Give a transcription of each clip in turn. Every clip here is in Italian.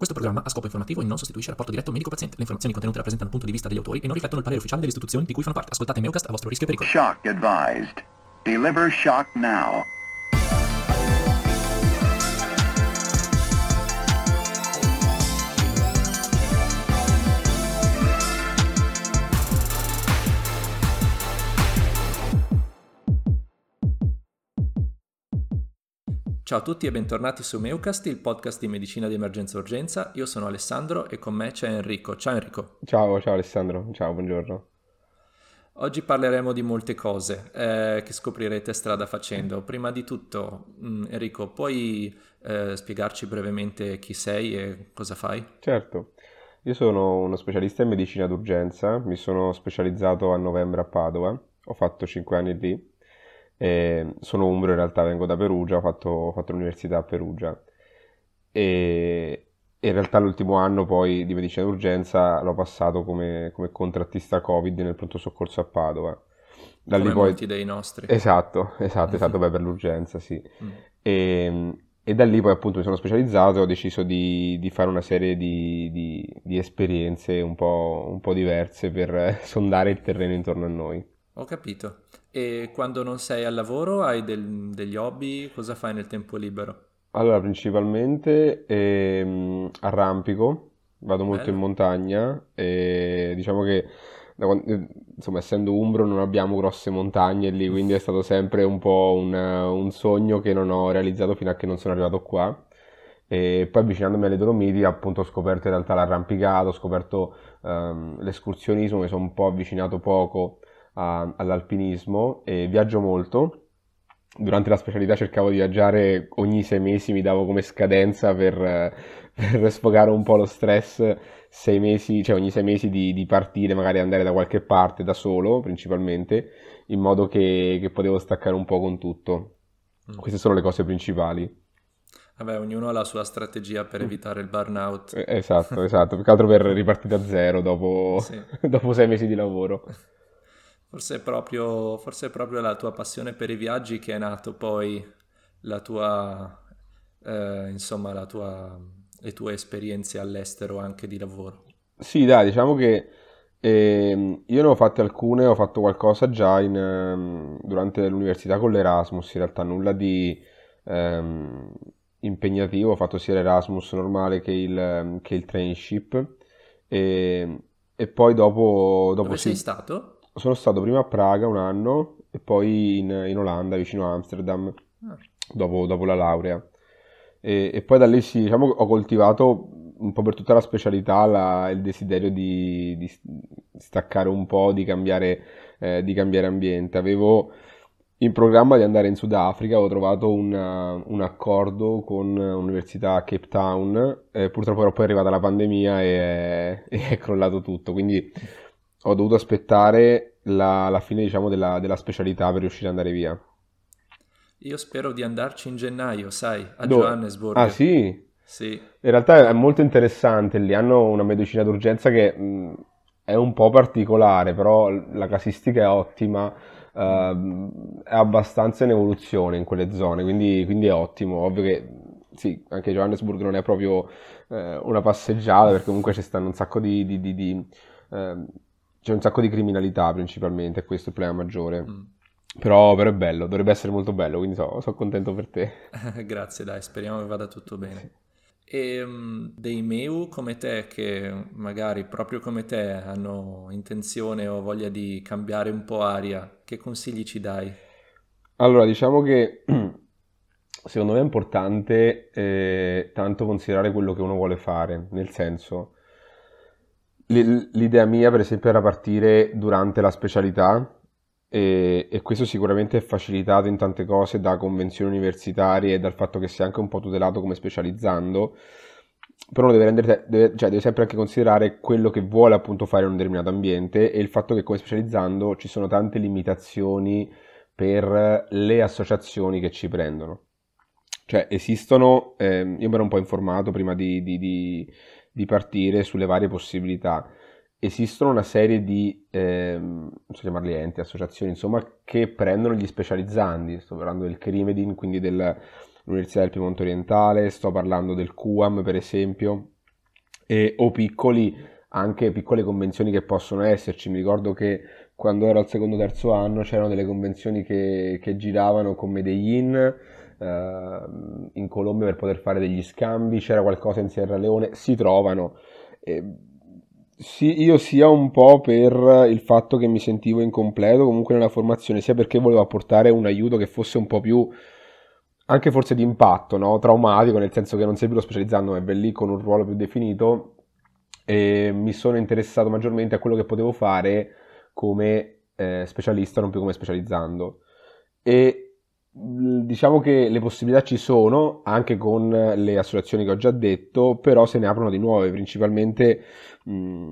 Questo programma ha scopo informativo e non sostituisce rapporto diretto medico-paziente. Le informazioni contenute rappresentano il punto di vista degli autori e non riflettono il parere ufficiale delle istituzioni di cui fanno parte. Ascoltate Meucast a vostro rischio e pericolo. Shock advised. Deliver shock now. Ciao a tutti e bentornati su Meucast, il podcast di medicina di emergenza e urgenza. Io sono Alessandro e con me c'è Enrico. Ciao Enrico. Ciao, ciao Alessandro, ciao, buongiorno. Oggi parleremo di molte cose eh, che scoprirete strada facendo. Prima di tutto, mh, mm, Enrico, puoi eh, spiegarci brevemente chi sei e cosa fai? Certo, io sono uno specialista in medicina d'urgenza, mi sono specializzato a novembre a Padova, ho fatto 5 anni lì e sono umbro, in realtà vengo da Perugia, ho fatto, ho fatto l'università a Perugia. E in realtà l'ultimo anno poi di medicina d'urgenza l'ho passato come, come contrattista Covid nel pronto soccorso a Padova. Da come lì poi... molti dei nostri. Esatto, esatto, esatto, beh, per l'urgenza, sì. Mm. E, e, da lì poi appunto mi sono specializzato e ho deciso di, di fare una serie di, di, di esperienze un po', un po' diverse per sondare il terreno intorno a noi. Ho capito. E quando non sei al lavoro hai del- degli hobby? Cosa fai nel tempo libero? Allora, principalmente ehm, arrampico, vado molto Bello. in montagna e diciamo che quando- eh, insomma, essendo umbro non abbiamo grosse montagne lì, quindi è stato sempre un po' un, un sogno che non ho realizzato fino a che non sono arrivato qua. E poi avvicinandomi alle Dolomiti, appunto, ho scoperto in realtà l'arrampicato, ho scoperto ehm, l'escursionismo, mi sono un po' avvicinato poco a, all'alpinismo e viaggio molto. Durante la specialità cercavo di viaggiare ogni sei mesi, mi davo come scadenza per, per sfogare un po' lo stress, sei mesi, cioè ogni sei mesi di, di, partire, magari andare da qualche parte da solo principalmente, in modo che, che potevo staccare un po' con tutto. Mm. Queste sono le cose principali. Vabbè, ognuno ha la sua strategia per mm. evitare il burnout. Eh, esatto, esatto, più che altro per ripartire da zero dopo, sì. dopo sei mesi di lavoro. Forse è, proprio, forse è proprio la tua passione per i viaggi che è nato poi la tua, eh, insomma, la tua, le tue esperienze all'estero anche di lavoro. Sì, dai, diciamo che eh, io ne ho fatte alcune, ho fatto qualcosa già in, um, durante l'università con l'Erasmus, in realtà nulla di um, impegnativo, ho fatto sia l'Erasmus normale che il, che il traineeship e, e poi dopo... dopo Dove sì, sei stato? Sono stato prima a Praga un anno e poi in, in Olanda, vicino a Amsterdam, ah. dopo, dopo, la laurea. E, e, poi da lì sì, diciamo, ho coltivato un po' per tutta la specialità la, il desiderio di, di, staccare un po', di cambiare, eh, di cambiare ambiente. Avevo in programma di andare in Sudafrica, ho trovato una, un accordo con l'università Cape Town, eh, purtroppo era poi arrivata la pandemia e, e è crollato tutto, quindi ho dovuto aspettare la, la fine, diciamo, della, della, specialità per riuscire ad andare via. Io spero di andarci in gennaio, sai, a Dove? Johannesburg. Ah, sì? Sì. In realtà è molto interessante, lì hanno una medicina d'urgenza che mh, è un po' particolare, però la casistica è ottima, uh, è abbastanza in evoluzione in quelle zone, quindi, quindi, è ottimo. Ovvio che sì, anche Johannesburg non è proprio eh, una passeggiata, perché comunque ci stanno un sacco di, di, di, di eh, c'è un sacco di criminalità principalmente, questo è il problema maggiore. Mm. Però, però, è bello, dovrebbe essere molto bello, quindi so, sono contento per te. Grazie, dai, speriamo che vada tutto bene. E um, dei Meu come te, che magari proprio come te hanno intenzione o voglia di cambiare un po' aria, che consigli ci dai? Allora, diciamo che secondo me è importante eh, tanto considerare quello che uno vuole fare, nel senso L'idea mia, per esempio, era partire durante la specialità e, e, questo sicuramente è facilitato in tante cose da convenzioni universitarie e dal fatto che sei anche un po' tutelato come specializzando, però deve, rendere, deve, cioè deve sempre anche considerare quello che vuole appunto fare in un determinato ambiente e il fatto che come specializzando ci sono tante limitazioni per le associazioni che ci prendono. Cioè esistono, eh, io mi ero un po' informato prima di, di, di di partire sulle varie possibilità. Esistono una serie di, eh, non so chiamarli enti, associazioni, insomma, che prendono gli specializzandi. Sto parlando del Crimedin, quindi dell'Università del Piemonte Orientale, sto parlando del QAM, per esempio, e, o piccoli, anche piccole convenzioni che possono esserci. Mi ricordo che quando ero al secondo o terzo anno c'erano delle convenzioni che, che giravano con Medellin eh, in Colombia per poter fare degli scambi, c'era qualcosa in Sierra Leone, si trovano. Eh, sì, io sia un po' per il fatto che mi sentivo incompleto comunque nella formazione, sia perché volevo apportare un aiuto che fosse un po' più anche forse di impatto, no? traumatico, nel senso che non sei più lo specializzando, ma è lì con un ruolo più definito e mi sono interessato maggiormente a quello che potevo fare come eh, specialista, non più come specializzando. E diciamo che le possibilità ci sono anche con le associazioni che ho già detto, però se ne aprono di nuove, principalmente mh,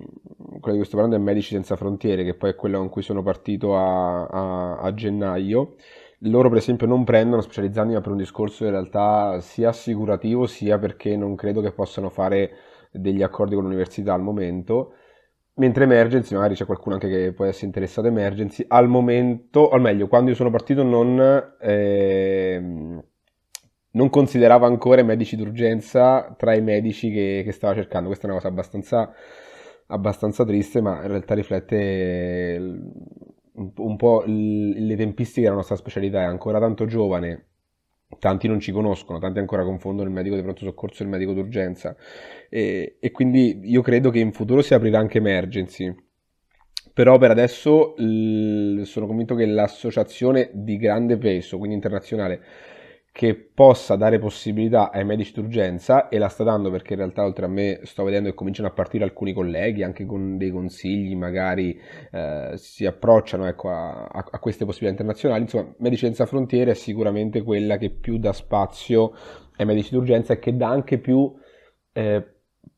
quella di cui sto parlando è Medici Senza Frontiere, che poi è quella con cui sono partito a, a, a gennaio. Loro per esempio non prendono specializzandomi per un discorso in realtà sia assicurativo sia perché non credo che possano fare degli accordi con l'università al momento mentre emergency magari c'è qualcuno anche che può essere interessato a emergency al momento o meglio quando io sono partito non eh, non considerava ancora i medici d'urgenza tra i medici che, che stava cercando. Questa è una cosa abbastanza abbastanza triste ma in realtà riflette un po' le tempistiche della nostra specialità, è ancora tanto giovane, tanti non ci conoscono, tanti ancora confondono il medico di pronto soccorso e il medico d'urgenza e, e quindi io credo che in futuro si aprirà anche emergency. Però per adesso l- sono convinto che l'associazione di grande peso, quindi internazionale, che possa dare possibilità ai medici d'urgenza e la sta dando perché in realtà oltre a me sto vedendo che cominciano a partire alcuni colleghi anche con dei consigli magari eh, si approcciano ecco, a, a, queste possibilità internazionali. Insomma Medici Senza Frontiere è sicuramente quella che più dà spazio ai medici d'urgenza e che dà anche più eh,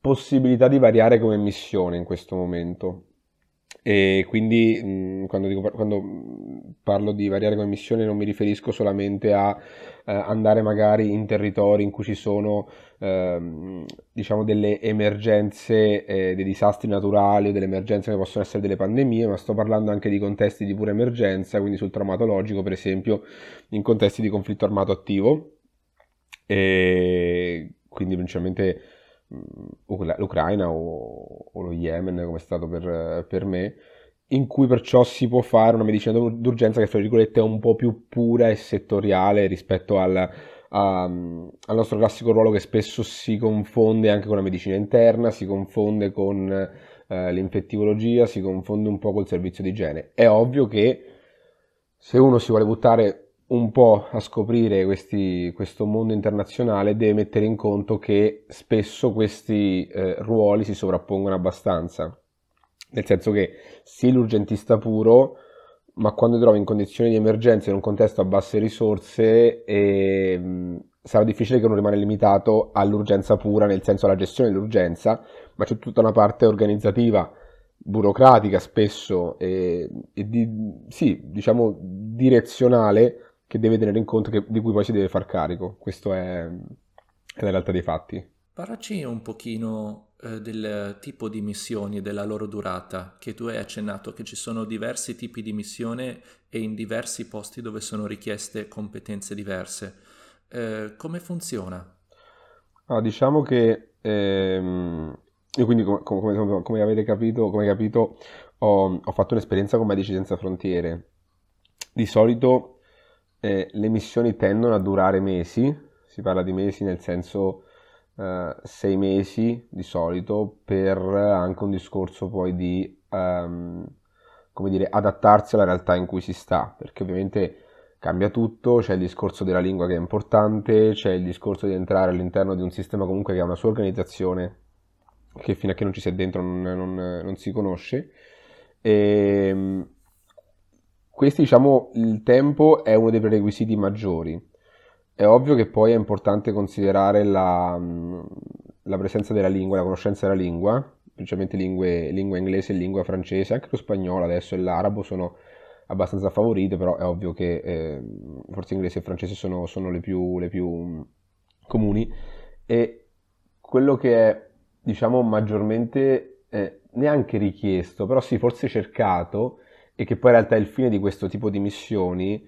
possibilità di variare come missione in questo momento e quindi mh, quando, dico, quando, parlo di variare come missione non mi riferisco solamente a eh, andare magari in territori in cui ci sono eh, diciamo delle emergenze, eh, dei disastri naturali o delle emergenze che possono essere delle pandemie, ma sto parlando anche di contesti di pura emergenza, quindi sul traumatologico per esempio in contesti di conflitto armato attivo. E quindi principalmente l'Ucraina o, o, lo Yemen come è stato per, per, me in cui perciò si può fare una medicina d'urgenza che fra virgolette è un po' più pura e settoriale rispetto al, a, al nostro classico ruolo che spesso si confonde anche con la medicina interna, si confonde con eh, l'infettivologia, si confonde un po' col servizio di igiene. È ovvio che se uno si vuole buttare un po' a scoprire questi, questo mondo internazionale deve mettere in conto che spesso questi eh, ruoli si sovrappongono abbastanza. Nel senso che sì l'urgentista puro, ma quando trovi in condizioni di emergenza in un contesto a basse risorse eh, sarà difficile che uno rimane limitato all'urgenza pura, nel senso alla gestione dell'urgenza, ma c'è tutta una parte organizzativa, burocratica spesso e, e di, sì, diciamo direzionale che deve tenere in conto, che, di cui poi si deve far carico. Questo è, è la realtà dei fatti. Parlaci un pochino eh, del tipo di missioni e della loro durata, che tu hai accennato che ci sono diversi tipi di missione e in diversi posti dove sono richieste competenze diverse. Eh, come funziona? Ah, diciamo che ehm, io quindi come, come, come, avete capito, come capito ho, ho fatto un'esperienza con Medici Senza Frontiere. Di solito eh, le missioni tendono a durare mesi, si parla di mesi nel senso eh, sei mesi di solito, per anche un discorso poi di um, come dire, adattarsi alla realtà in cui si sta, perché ovviamente cambia tutto, c'è il discorso della lingua che è importante, c'è il discorso di entrare all'interno di un sistema comunque che ha una sua organizzazione che fino a che non ci sei dentro non, non, non si conosce. E, ehm, questi, diciamo, il tempo è uno dei prerequisiti maggiori. È ovvio che poi è importante considerare la, la presenza della lingua, la conoscenza della lingua, principalmente lingue, lingua inglese e lingua francese, anche lo spagnolo adesso e l'arabo sono abbastanza favorite, però è ovvio che eh, forse inglese e francese sono, sono le, più, le, più, comuni. E quello che è, diciamo, maggiormente eh, neanche richiesto, però sì, forse cercato, e che poi in realtà è il fine di questo tipo di missioni,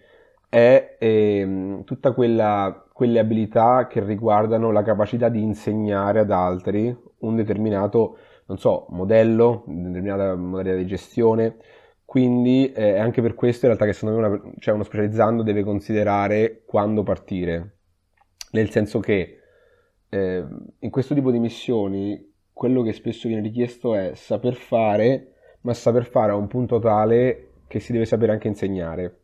è ehm, tutte quelle abilità che riguardano la capacità di insegnare ad altri un determinato, non so, modello, una determinata modalità di gestione. Quindi eh, è anche per questo in realtà che secondo me una, cioè uno specializzando deve considerare quando partire, nel senso che eh, in questo tipo di missioni quello che spesso viene richiesto è saper fare, ma saper fare a un punto tale che si deve sapere anche insegnare.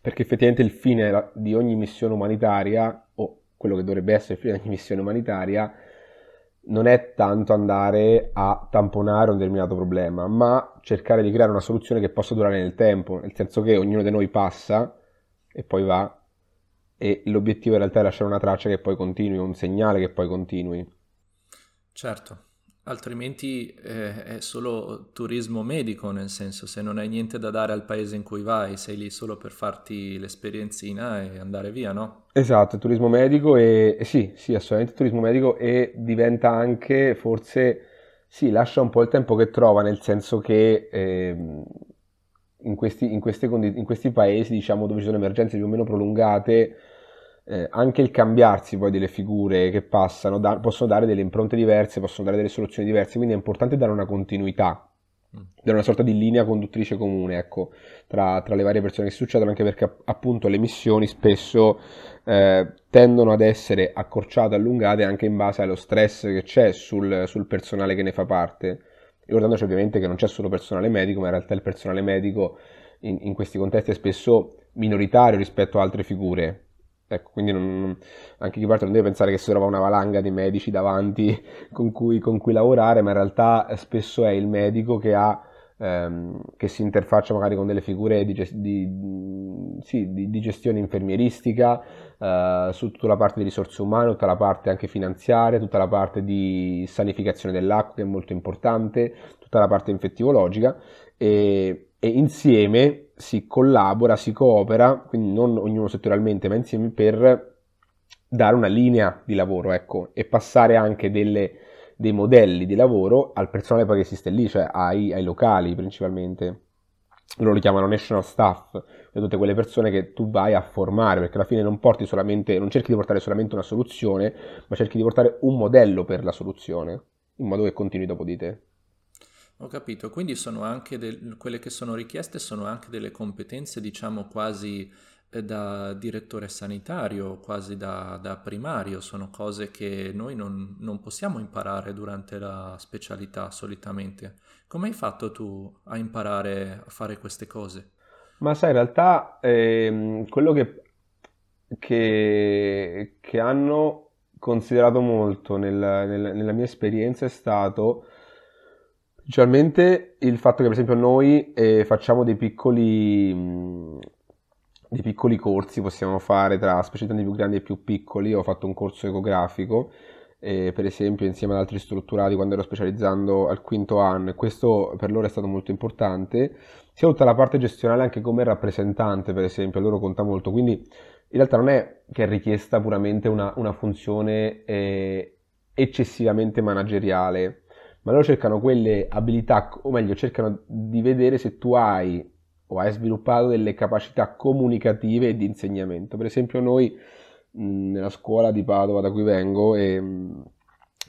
Perché effettivamente il fine di ogni missione umanitaria, o quello che dovrebbe essere il fine di ogni missione umanitaria, non è tanto andare a tamponare un determinato problema, ma cercare di creare una soluzione che possa durare nel tempo, nel senso che ognuno di noi passa e poi va e l'obiettivo in realtà è lasciare una traccia che poi continui, un segnale che poi continui. Certo, altrimenti eh, è solo turismo medico, nel senso se non hai niente da dare al paese in cui vai, sei lì solo per farti l'esperienzina e andare via, no? Esatto, turismo medico e, e sì, sì, assolutamente turismo medico e diventa anche forse, sì, lascia un po' il tempo che trova, nel senso che eh, in, questi, in, condi- in questi paesi, diciamo, dove ci sono emergenze più o meno prolungate, eh, anche il cambiarsi poi delle figure che passano da, possono dare delle impronte diverse, possono dare delle soluzioni diverse, quindi è importante dare una continuità, mm. dare una sorta di linea conduttrice comune, ecco, tra, tra, le varie persone che succedono, anche perché appunto le missioni spesso eh, tendono ad essere accorciate, allungate anche in base allo stress che c'è sul, sul personale che ne fa parte. Ricordandoci ovviamente che non c'è solo personale medico, ma in realtà il personale medico in, in questi contesti è spesso minoritario rispetto a altre figure, Ecco, quindi non, anche chi parte non deve pensare che si trova una valanga di medici davanti con cui, con cui lavorare, ma in realtà spesso è il medico che, ha, ehm, che si interfaccia magari con delle figure di, di, sì, di, di gestione infermieristica, eh, su tutta la parte di risorse umane, tutta la parte anche finanziaria, tutta la parte di sanificazione dell'acqua che è molto importante, tutta la parte infettivologica e, e insieme si collabora, si coopera, quindi non ognuno settorialmente, ma insieme per dare una linea di lavoro, ecco, e passare anche delle, dei modelli di lavoro al personale poi che esiste lì, cioè ai, ai locali principalmente. Loro li chiamano national staff, tutte quelle persone che tu vai a formare, perché alla fine non porti solamente, non cerchi di portare solamente una soluzione, ma cerchi di portare un modello per la soluzione, in modo che continui dopo di te. Ho capito, quindi sono anche del, quelle che sono richieste sono anche delle competenze, diciamo, quasi eh, da direttore sanitario, quasi da, da primario, sono cose che noi non, non, possiamo imparare durante la specialità solitamente. Come hai fatto tu a imparare a fare queste cose? Ma sai, in realtà ehm, quello che, che, che, hanno considerato molto nel, nel, nella mia esperienza è stato Principalmente il fatto che per esempio noi eh, facciamo dei piccoli, mh, dei piccoli corsi, possiamo fare tra specializzanti più grandi e più piccoli, ho fatto un corso ecografico, eh, per esempio insieme ad altri strutturati quando ero specializzando al quinto anno. E questo per loro è stato molto importante, sia tutta la parte gestionale anche come rappresentante per esempio, a loro conta molto, quindi in realtà non è che è richiesta puramente una, una funzione eh, eccessivamente manageriale, ma loro cercano quelle abilità, o meglio, cercano di vedere se tu hai o hai sviluppato delle capacità comunicative e di insegnamento. Per esempio, noi mh, nella scuola di Padova da cui vengo e, mh,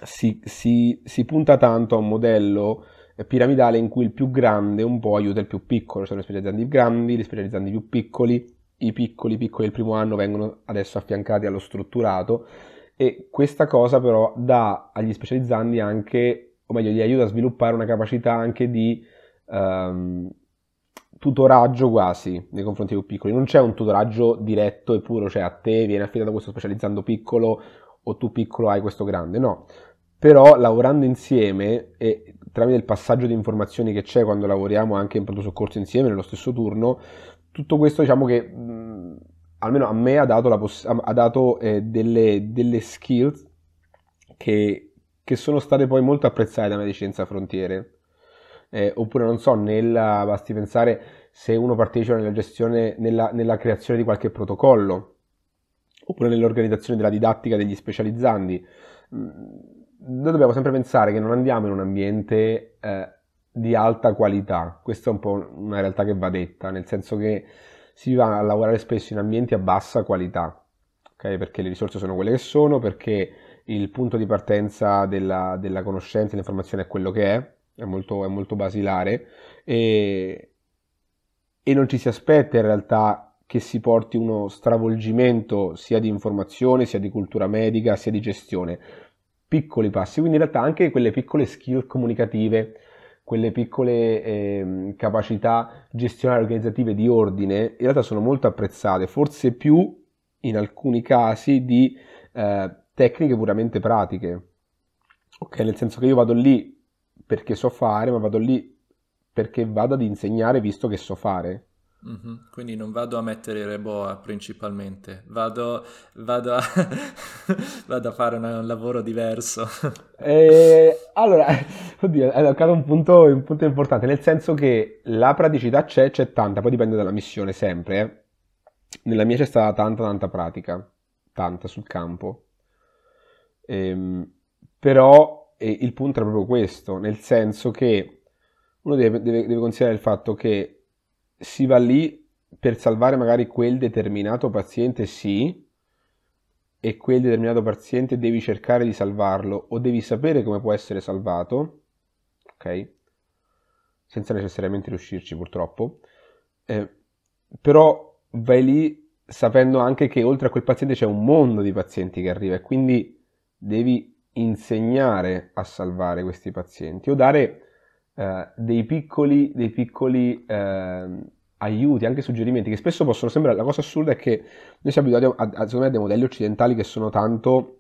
si, si, si, punta tanto a un modello piramidale in cui il più grande un po' aiuta il più piccolo, cioè gli specializzanti grandi, gli specializzanti più piccoli, i piccoli piccoli del primo anno vengono adesso affiancati allo strutturato. E questa cosa però dà agli specializzanti anche o meglio, gli aiuta a sviluppare una capacità anche di um, tutoraggio quasi nei confronti dei più piccoli. Non c'è un tutoraggio diretto e puro, cioè a te viene affidato questo specializzando piccolo o tu piccolo hai questo grande, no. Però lavorando insieme e tramite il passaggio di informazioni che c'è quando lavoriamo anche in pronto soccorso insieme nello stesso turno, tutto questo diciamo che mh, almeno a me ha dato, poss- ha dato eh, delle, delle skills che che sono state poi molto apprezzate da Medici Senza Frontiere. Eh, oppure non so, nella, basti pensare se uno partecipa nella gestione, nella, nella creazione di qualche protocollo, oppure nell'organizzazione della didattica degli specializzandi. Mm, noi dobbiamo sempre pensare che non andiamo in un ambiente eh, di alta qualità, questa è un po' una realtà che va detta, nel senso che si va a lavorare spesso in ambienti a bassa qualità, okay? perché le risorse sono quelle che sono, perché il punto di partenza della, della conoscenza, l'informazione è quello che è, è molto, è molto basilare e, e non ci si aspetta in realtà che si porti uno stravolgimento sia di informazione, sia di cultura medica, sia di gestione. Piccoli passi, quindi in realtà anche quelle piccole skill comunicative, quelle piccole eh, capacità gestionali organizzative di ordine, in realtà sono molto apprezzate, forse più in alcuni casi di eh, tecniche puramente pratiche. Ok, nel senso che io vado lì perché so fare, ma vado lì perché vado ad insegnare visto che so fare. Mm-hmm. Quindi non vado a mettere Reboa principalmente, vado, vado, a, vado a, fare una, un lavoro diverso. eh, allora, oddio, hai toccato un punto, un punto, importante, nel senso che la praticità c'è, c'è tanta, poi dipende dalla missione sempre. Eh. Nella mia c'è stata tanta, tanta pratica, tanta sul campo. Ehm, però eh, il punto è proprio questo, nel senso che uno deve, deve, deve considerare il fatto che si va lì per salvare magari quel determinato paziente, sì, e quel determinato paziente devi cercare di salvarlo o devi sapere come può essere salvato, ok? Senza necessariamente riuscirci purtroppo. Eh, però vai lì sapendo anche che oltre a quel paziente c'è un mondo di pazienti che arriva e quindi devi insegnare a salvare questi pazienti o dare eh, dei piccoli, dei piccoli eh, aiuti, anche suggerimenti che spesso possono sembrare, la cosa assurda è che noi siamo abituati a, a, secondo me, a dei modelli occidentali che sono tanto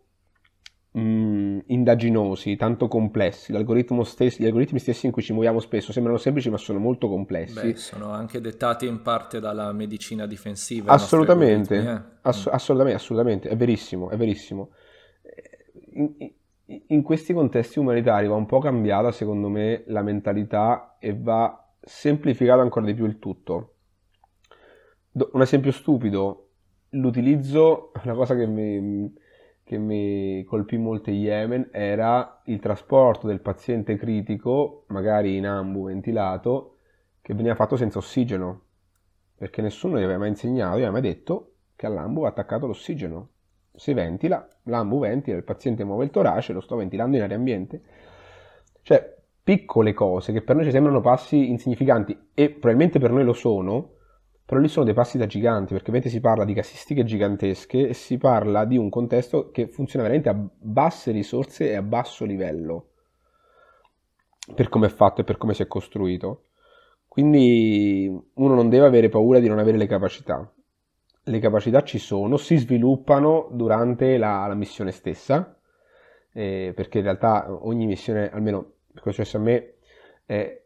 mh, indaginosi, tanto complessi, l'algoritmo stesso, gli algoritmi stessi in cui ci muoviamo spesso sembrano semplici ma sono molto complessi. Beh, sono anche dettati in parte dalla medicina difensiva. Assolutamente, eh? Ass- assolutamente, assolutamente, è verissimo, è verissimo in, in questi contesti umanitari va un po' cambiata, secondo me, la mentalità e va semplificato ancora di più il tutto. Un esempio stupido, l'utilizzo, una cosa che mi, che mi colpì molto in Yemen era il trasporto del paziente critico, magari in ambu ventilato, che veniva fatto senza ossigeno, perché nessuno gli aveva mai insegnato, gli aveva mai detto che all'ambu va attaccato l'ossigeno si ventila, l'ambu ventila, il paziente muove il torace, lo sto ventilando in aria ambiente. Cioè, piccole cose che per noi ci sembrano passi insignificanti e probabilmente per noi lo sono, però lì sono dei passi da giganti, perché ovviamente si parla di casistiche gigantesche e si parla di un contesto che funziona veramente a basse risorse e a basso livello, per come è fatto e per come si è costruito. Quindi uno non deve avere paura di non avere le capacità le capacità ci sono, si sviluppano durante la, la missione stessa, eh, perché in realtà ogni missione, almeno per quello successo a me, eh,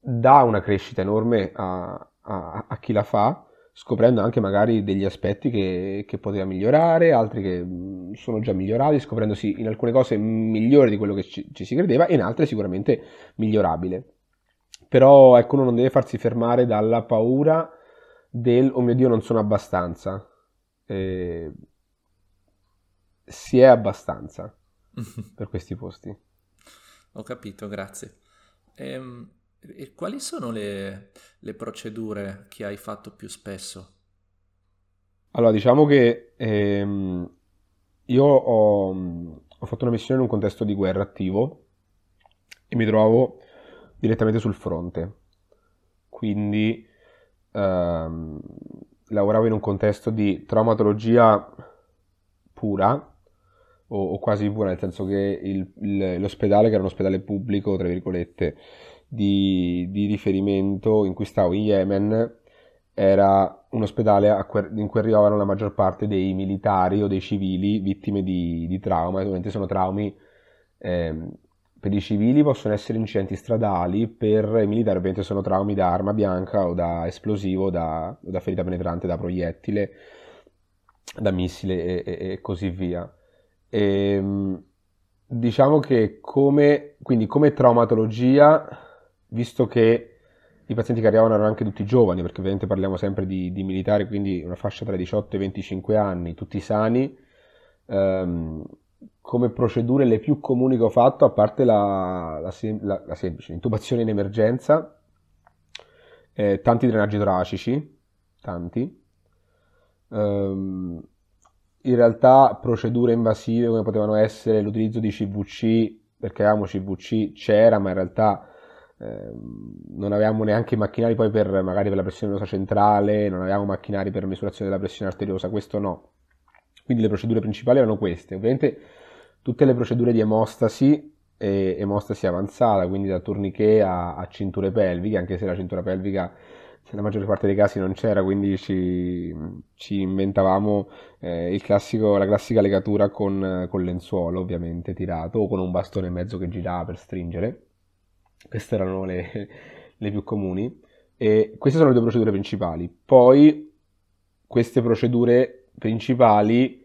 dà una crescita enorme a, a, a, chi la fa, scoprendo anche magari degli aspetti che, che poteva migliorare, altri che mm, sono già migliorati, scoprendosi in alcune cose migliori di quello che ci, ci si credeva e in altre sicuramente migliorabile. Però ecco, uno non deve farsi fermare dalla paura del oh mio dio non sono abbastanza. Eh, si è abbastanza per questi posti. Ho capito, grazie. Ehm, e quali sono le, le, procedure che hai fatto più spesso? Allora, diciamo che ehm, io ho, ho, fatto una missione in un contesto di guerra attivo e mi trovavo direttamente sul fronte. Quindi ehm, lavoravo in un contesto di traumatologia pura o, o, quasi pura, nel senso che il, il, l'ospedale, che era un ospedale pubblico, tra virgolette, di, di riferimento in cui stavo in Yemen, era un ospedale in cui arrivavano la maggior parte dei militari o dei civili vittime di, di trauma, ovviamente sono traumi ehm, per i civili possono essere incidenti stradali, per i militari ovviamente sono traumi da arma bianca o da esplosivo da, o da ferita penetrante, da proiettile, da missile e, e così via. E, ehm, diciamo che come, quindi come traumatologia, visto che i pazienti che arrivavano erano anche tutti giovani, perché ovviamente parliamo sempre di, di militari, quindi una fascia tra i 18 e i 25 anni, tutti sani, ehm, come procedure le più comuni che ho fatto, a parte la, la, la, la semplice intubazione in emergenza, eh, tanti drenaggi toracici, tanti, ehm, in realtà procedure invasive come potevano essere l'utilizzo di CVC, perché avevamo CVC, c'era, ma in realtà eh, non avevamo neanche i macchinari poi per magari per la pressione venosa centrale, non avevamo macchinari per misurazione della pressione arteriosa, questo no. Quindi le procedure principali erano queste. Ovviamente tutte le procedure di emostasi e emostasi avanzata, quindi da tourniquet a, a cinture pelviche, anche se la cintura pelvica nella maggior parte dei casi non c'era, quindi ci, ci inventavamo eh, classico, la classica legatura con, con lenzuolo, ovviamente tirato, o con un bastone in mezzo che girava per stringere. Queste erano le, le più comuni. E queste sono le due procedure principali. Poi queste procedure principali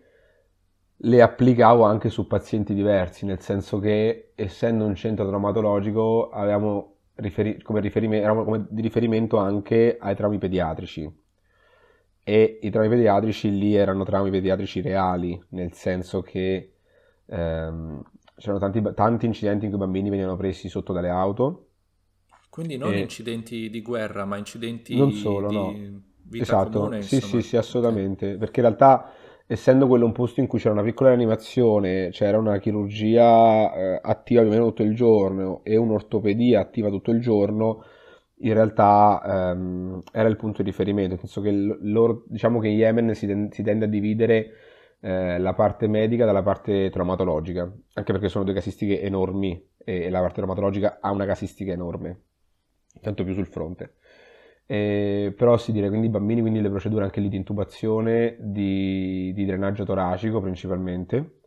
le applicavo anche su pazienti diversi, nel senso che essendo un centro traumatologico avevamo riferi- come, riferime- eravamo come di riferimento anche ai traumi pediatrici e i traumi pediatrici lì erano traumi pediatrici reali, nel senso che ehm, c'erano tanti, tanti, incidenti in cui i bambini venivano presi sotto dalle auto. Quindi non e... incidenti di guerra, ma incidenti non solo, di no. vita esatto. comune. Sì, insomma. sì, sì, assolutamente. Okay. Perché in realtà essendo quello un posto in cui c'era una piccola animazione, c'era una chirurgia eh, attiva più o meno tutto il giorno e un'ortopedia attiva tutto il giorno, in realtà ehm, era il punto di riferimento, nel senso che loro, diciamo che in Yemen si, ten- si tende a dividere eh, la parte medica dalla parte traumatologica, anche perché sono due casistiche enormi e la parte traumatologica ha una casistica enorme, tanto più sul fronte. Eh, però si dire quindi i bambini, quindi le procedure anche lì di intubazione, di, di drenaggio toracico principalmente.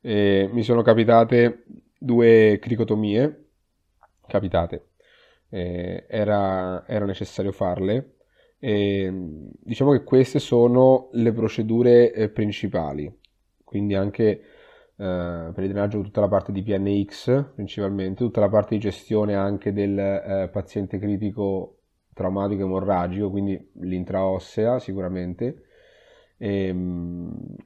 Eh, mi sono capitate due cricotomie, capitate, eh, era, era, necessario farle. diciamo che queste sono le procedure eh, principali, quindi anche eh, per il drenaggio tutta la parte di PNX principalmente, tutta la parte di gestione anche del eh, paziente critico traumatico emorragico, quindi l'intraossea sicuramente. E, ehm,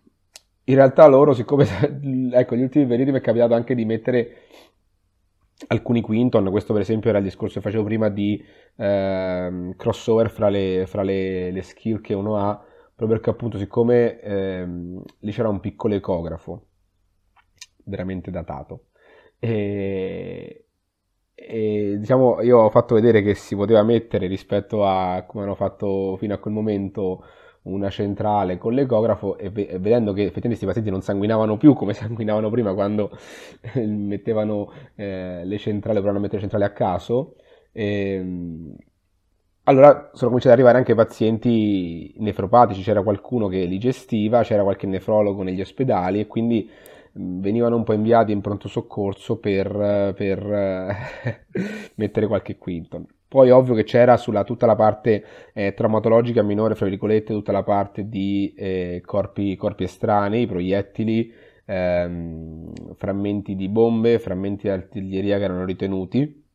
in realtà loro, siccome ecco, gli ultimi periodi mi è capitato anche di mettere alcuni quinton, questo per esempio era il discorso che facevo prima di eh, crossover fra, le, fra le, le, skill che uno ha, proprio perché appunto siccome eh, lì c'era un piccolo ecografo, veramente datato, e, e diciamo, io ho fatto vedere che si poteva mettere rispetto a come hanno fatto fino a quel momento una centrale con l'ecografo e, ve- vedendo che effettivamente questi pazienti non sanguinavano più come sanguinavano prima quando mettevano eh, le centrali, provavano a mettere centrali a caso, ehm, allora sono cominciati ad arrivare anche pazienti nefropatici, c'era qualcuno che li gestiva, c'era qualche nefrologo negli ospedali e quindi venivano un po' inviati in pronto soccorso per, per eh, mettere qualche quinto. Poi ovvio che c'era sulla tutta la parte eh, traumatologica minore, fra virgolette, tutta la parte di eh, corpi, corpi, estranei, proiettili, ehm, frammenti di bombe, frammenti di artiglieria che erano ritenuti.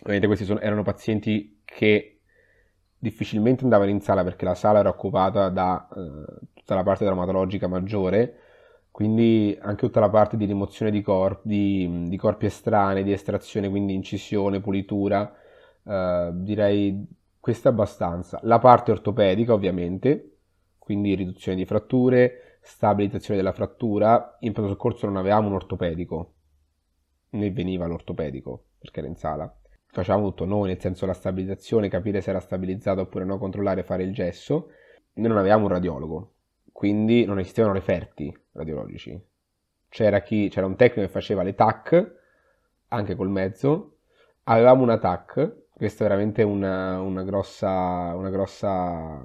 Ovviamente questi sono, erano pazienti che difficilmente andavano in sala perché la sala era occupata da eh, tutta la parte traumatologica maggiore quindi anche tutta la parte di rimozione di, corp- di, di corpi estranei, di estrazione, quindi incisione, pulitura, eh, direi questa abbastanza. La parte ortopedica ovviamente, quindi riduzione di fratture, stabilizzazione della frattura, in pronto soccorso non avevamo un ortopedico, né veniva l'ortopedico perché era in sala. Facevamo tutto noi, nel senso la stabilizzazione, capire se era stabilizzato oppure no, controllare, fare il gesso. Noi non avevamo un radiologo, quindi non esistevano referti radiologici. C'era, chi, c'era un tecnico che faceva le TAC, anche col mezzo, avevamo una TAC, questa è veramente una, una, grossa, una grossa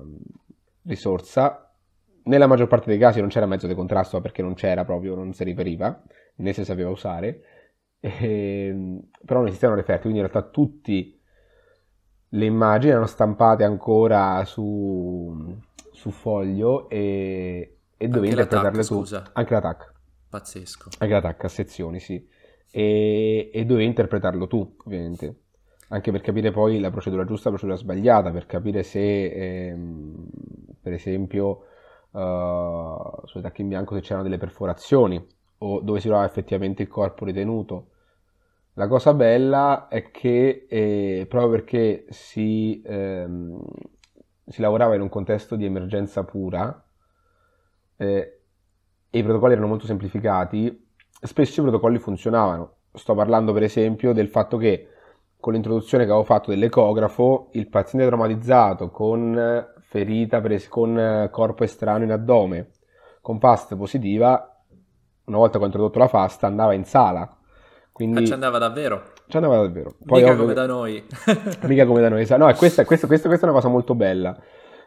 risorsa. Nella maggior parte dei casi non c'era mezzo di contrasto perché non c'era proprio, non si riferiva, né si sapeva usare, e, ehm, però non esistevano referti, quindi in realtà tutte le immagini erano stampate ancora su, su foglio e, e dovevi interpretarle tu. Scusa. Anche l'attacco. Pazzesco. Anche l'attacco a sezioni, sì. E, e dovevi interpretarlo tu, ovviamente. Anche per capire poi la procedura giusta, la procedura sbagliata, per capire se, ehm, per esempio, uh, sui tacchi in bianco se c'erano delle perforazioni o dove si trovava effettivamente il corpo ritenuto. La cosa bella è che eh, proprio perché si, ehm, si lavorava in un contesto di emergenza pura, eh, e i protocolli erano molto semplificati, spesso i protocolli funzionavano. Sto parlando per esempio del fatto che con l'introduzione che avevo fatto dell'ecografo, il paziente traumatizzato con ferita pres- con corpo estraneo in addome, con FAST positiva, una volta che ho introdotto la FAST andava in sala. Quindi... Ah, ci andava davvero? Ci andava davvero. Poi, mica ovvio... come da noi. mica come da noi. No, questa, questa, questa, questa è una cosa molto bella.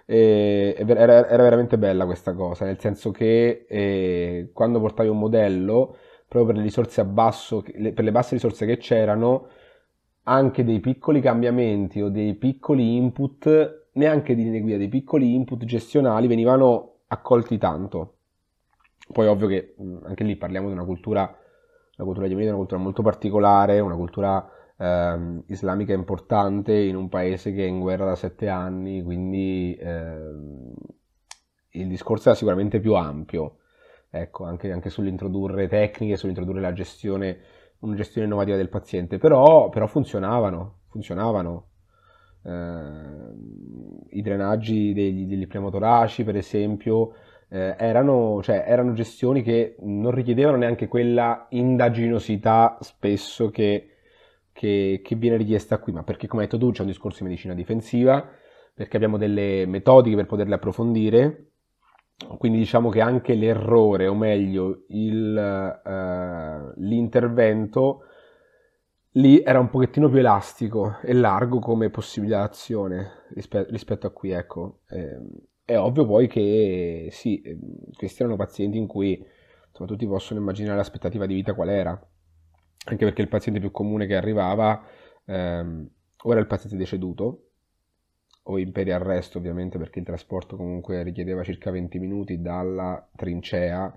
E, era, era, veramente bella questa cosa, nel senso che eh, quando portavi un modello, proprio per le risorse a basso, per le basse risorse che c'erano, anche dei piccoli cambiamenti o dei piccoli input, neanche di linee guida, dei piccoli input gestionali venivano accolti tanto. Poi ovvio che anche lì parliamo di una cultura, la cultura è una cultura molto particolare, una cultura eh, islamica importante in un paese che è in guerra da sette anni, quindi eh, il discorso era sicuramente più ampio, ecco, anche, anche sull'introdurre tecniche, sull'introdurre la gestione una gestione innovativa del paziente, però, però funzionavano, funzionavano. Eh, I drenaggi degli, degli pneumotoraci, per esempio, eh, erano, cioè, erano, gestioni che non richiedevano neanche quella indaginosità spesso che, che, che viene richiesta qui, ma perché, come hai detto tu, c'è un discorso di medicina difensiva, perché abbiamo delle metodiche per poterle approfondire, quindi diciamo che anche l'errore, o meglio il, uh, l'intervento, lì era un pochettino più elastico e largo come possibilità d'azione rispetto, rispetto a qui, ecco. Eh, è ovvio poi che sì, ehm, questi erano pazienti in cui insomma, tutti possono immaginare l'aspettativa di vita qual era, anche perché il paziente più comune che arrivava ehm, o era il paziente deceduto, o in periarresto ovviamente perché il trasporto comunque richiedeva circa 20 minuti dalla trincea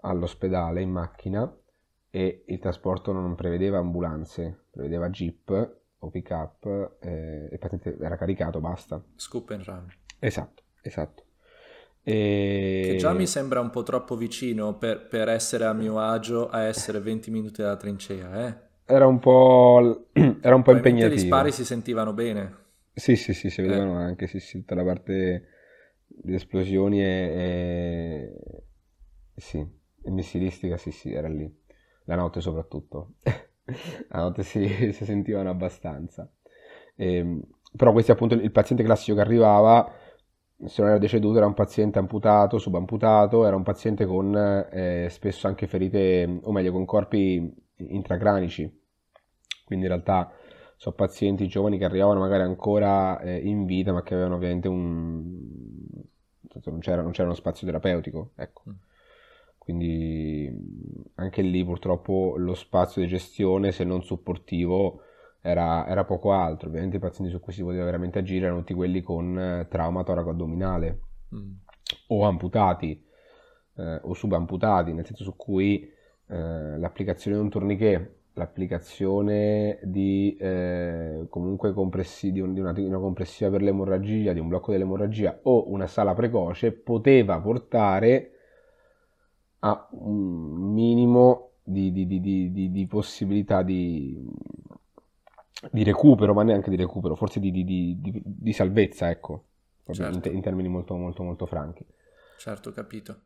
all'ospedale in macchina e il trasporto non prevedeva ambulanze, prevedeva jeep o pick up eh, il paziente era caricato, basta. Scoop and run. Esatto, esatto. E... Che già mi sembra un po' troppo vicino per, per, essere a mio agio a essere 20 minuti dalla trincea, eh? Era un po', era un po' impegnativo. gli spari si sentivano bene. Sì, sì, sì, si vedevano eh. anche, sì, sì, tutta la parte di esplosioni e, e... sì, e missilistica, sì, sì, era lì. La notte soprattutto. la notte si, si sentivano abbastanza. E, ehm, però questo appunto il paziente classico che arrivava, se non era deceduto, era un paziente amputato, subamputato, era un paziente con eh, spesso anche ferite, o meglio, con corpi intracranici. Quindi in realtà sono pazienti giovani che arrivavano magari ancora eh, in vita, ma che avevano ovviamente un... non c'era, non c'era uno spazio terapeutico, ecco. Mm. Quindi anche lì purtroppo lo spazio di gestione, se non supportivo, era, era, poco altro. Ovviamente i pazienti su cui si poteva veramente agire erano tutti quelli con eh, trauma toraco-addominale mm. o amputati eh, o subamputati, nel senso su cui eh, l'applicazione di un tourniquet l'applicazione di eh, comunque compressi, di, un, di, una, di, una, compressiva per l'emorragia, di un blocco dell'emorragia o una sala precoce poteva portare a un minimo di, di possibilità di, recupero, ma neanche di recupero, forse di, salvezza, ecco, certo. in, in, termini molto, molto, molto franchi. Certo, capito.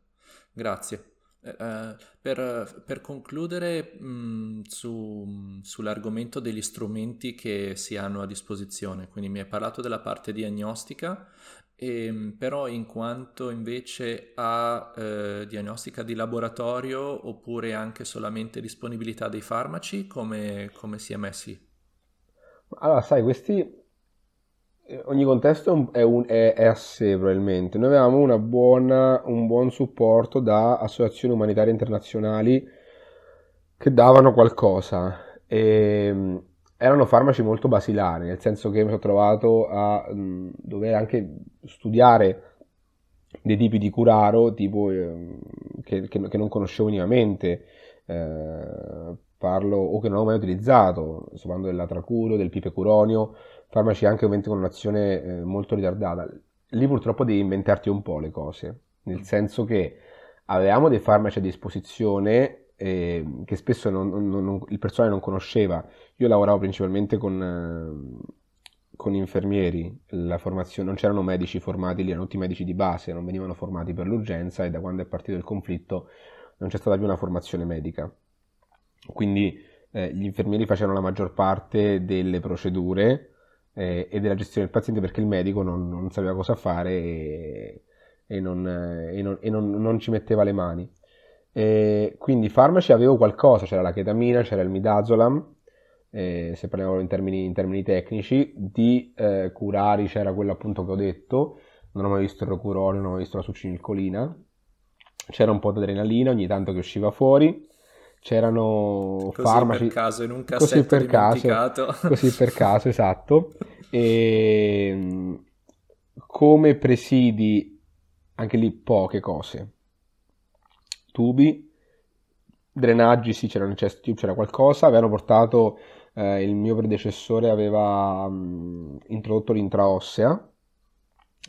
Grazie. Uh, per, per, concludere mh, mm, su, sull'argomento degli strumenti che si hanno a disposizione, quindi mi hai parlato della parte diagnostica, e, ehm, però in quanto invece a eh, diagnostica di laboratorio oppure anche solamente disponibilità dei farmaci, come, come si è messi? Allora, sai, questi eh, ogni contesto è, un, è, è, a sé probabilmente. Noi avevamo buona, un buon supporto da associazioni umanitarie internazionali che davano qualcosa. E, ehm, erano farmaci molto basilari, nel senso che mi sono trovato a mh, dover anche studiare dei tipi di curaro tipo, eh, che, che, che, non conoscevo minimamente. Eh, parlo o che non ho mai utilizzato, sto parlando dell'atracuro, del pipecuronio, farmaci anche ovviamente con un'azione eh, molto ritardata. Lì purtroppo devi inventarti un po' le cose, nel senso che avevamo dei farmaci a disposizione eh, che spesso non, non, non, il personale non conosceva. Io lavoravo principalmente con, eh, con infermieri, non c'erano medici formati lì, erano tutti medici di base, non venivano formati per l'urgenza e da quando è partito il conflitto non c'è stata più una formazione medica. Quindi eh, gli infermieri facevano la maggior parte delle procedure eh, e della gestione del paziente perché il medico non, non sapeva cosa fare e, e, non, e, non, e non, ci metteva le mani. quindi farmaci avevo qualcosa, c'era la chetamina, c'era il midazolam, eh, se parliamo in termini, in termini tecnici, di eh, curari c'era quello appunto che ho detto, non ho mai visto il rocurone, non ho mai visto la succinilcolina, c'era un po' di adrenalina ogni tanto che usciva fuori, c'erano così farmaci per caso in un cassetto così per caso, così per caso esatto. E come presidi anche lì poche cose. Tubi drenaggi sì c'era un chest tube c'era qualcosa avevano portato eh, il mio predecessore aveva mh, introdotto l'intraossea.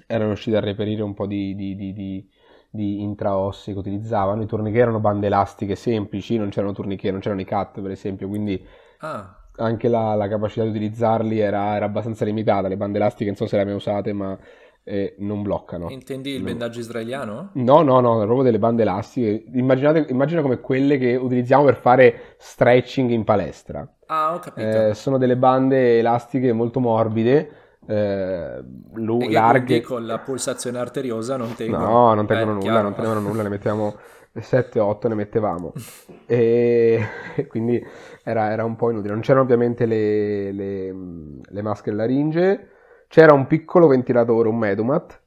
Erano riusciti a reperire un po' di, di, di, di di intraossi che utilizzavano. I tourniquet erano bande elastiche semplici, non c'erano tourniquet, non c'erano i cut per esempio, quindi ah. anche la, la, capacità di utilizzarli era, era, abbastanza limitata. Le bande elastiche non so se le abbiamo usate, ma eh, non bloccano. Intendi il bendaggio israeliano? No, no, no, proprio delle bande elastiche. Immaginate, immagina come quelle che utilizziamo per fare stretching in palestra. Ah, ho capito. Eh, sono delle bande elastiche molto morbide eh, lu- larghe. con la pulsazione arteriosa non tengono. No, non tengono eh, nulla, non tenevano nulla, ne mettiamo 7-8 ne mettevamo. e quindi era, era, un po' inutile. Non c'erano ovviamente le, le, le maschere laringe, c'era un piccolo ventilatore, un Medumat,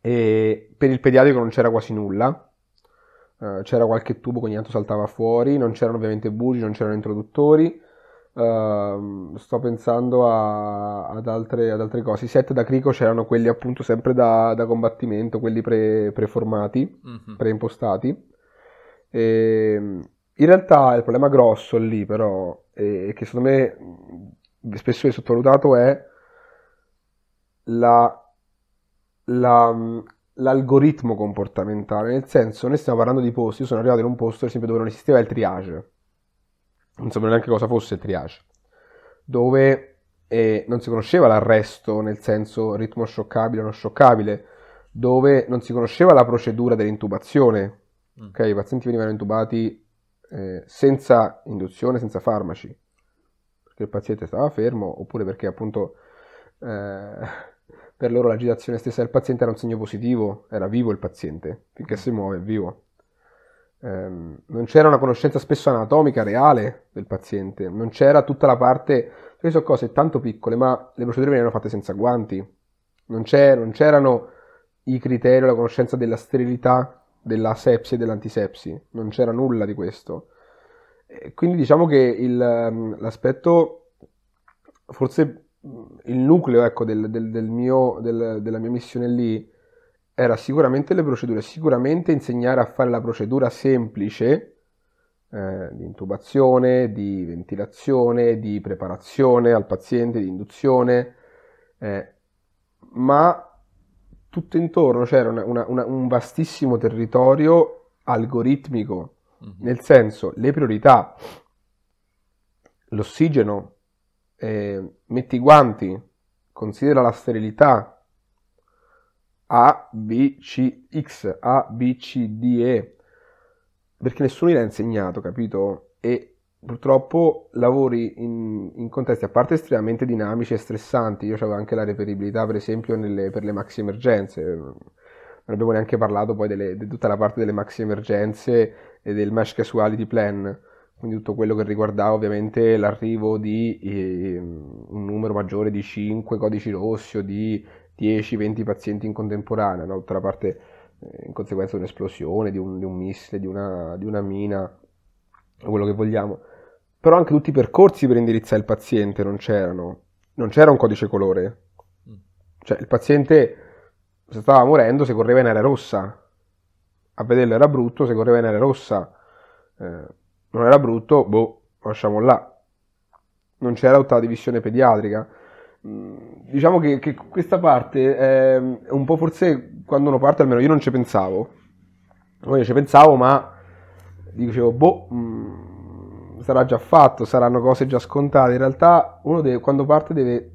e per il pediatrico non c'era quasi nulla. Uh, c'era qualche tubo che ogni tanto saltava fuori, non c'erano ovviamente bugi, non c'erano introduttori. Uh, sto pensando a, ad, altre, ad, altre, cose. I set da crico c'erano quelli appunto sempre da, da combattimento, quelli pre, preformati, mm-hmm. preimpostati. E, in realtà il problema grosso lì però, e che secondo me spesso è sottovalutato, è la, la, l'algoritmo comportamentale. Nel senso, noi stiamo parlando di posti, io sono arrivato in un posto, per esempio, dove non esisteva il triage non sapevo neanche cosa fosse il triage, dove eh, non si conosceva l'arresto nel senso ritmo scioccabile o non scioccabile, dove non si conosceva la procedura dell'intubazione. Mm. Okay, I pazienti venivano intubati eh, senza induzione, senza farmaci, perché il paziente stava fermo oppure perché appunto eh, per loro l'agitazione stessa del paziente era un segno positivo, era vivo il paziente, finché mm. si muove è vivo ehm, non c'era una conoscenza spesso anatomica reale del paziente, non c'era tutta la parte, queste sono cose tanto piccole, ma le procedure venivano fatte senza guanti, non, non c'erano i criteri, la conoscenza della sterilità, della sepsi e dell'antisepsi, non c'era nulla di questo. E quindi diciamo che il, ehm, l'aspetto, forse il nucleo ecco, del, del, del mio, del, della mia missione lì era sicuramente le procedure, sicuramente insegnare a fare la procedura semplice eh, di intubazione, di ventilazione, di preparazione al paziente, di induzione, eh, ma tutto intorno c'era una, una, una, un vastissimo territorio algoritmico, mm-hmm. nel senso le priorità, l'ossigeno, eh, metti i guanti, considera la sterilità, a, B, C, X, A, B, C, D, E, perché nessuno gli ha insegnato, capito? E purtroppo lavori in, in, contesti a parte estremamente dinamici e stressanti. Io avevo anche la reperibilità, per esempio, nelle, per le maxi emergenze. Non abbiamo neanche parlato poi delle, di tutta la parte delle maxi emergenze e del mesh casuality plan. Quindi tutto quello che riguardava ovviamente l'arrivo di eh, un numero maggiore di 5 codici rossi o di 10-20 pazienti in contemporanea, no? tutta la parte eh, in conseguenza di un'esplosione, di un, di un missile, di una, di una mina, quello che vogliamo. Però anche tutti i percorsi per indirizzare il paziente non c'erano. Non c'era un codice colore. Mm. Cioè il paziente se stava morendo se correva in area rossa. A vederlo era brutto, se correva in area rossa eh, non era brutto, boh, lasciamo là. Non c'era tutta la divisione pediatrica diciamo che, che, questa parte è un po' forse quando uno parte, almeno io non ci pensavo. Io ci pensavo, ma dicevo, boh, mm, sarà già fatto, saranno cose già scontate. In realtà uno deve, quando parte deve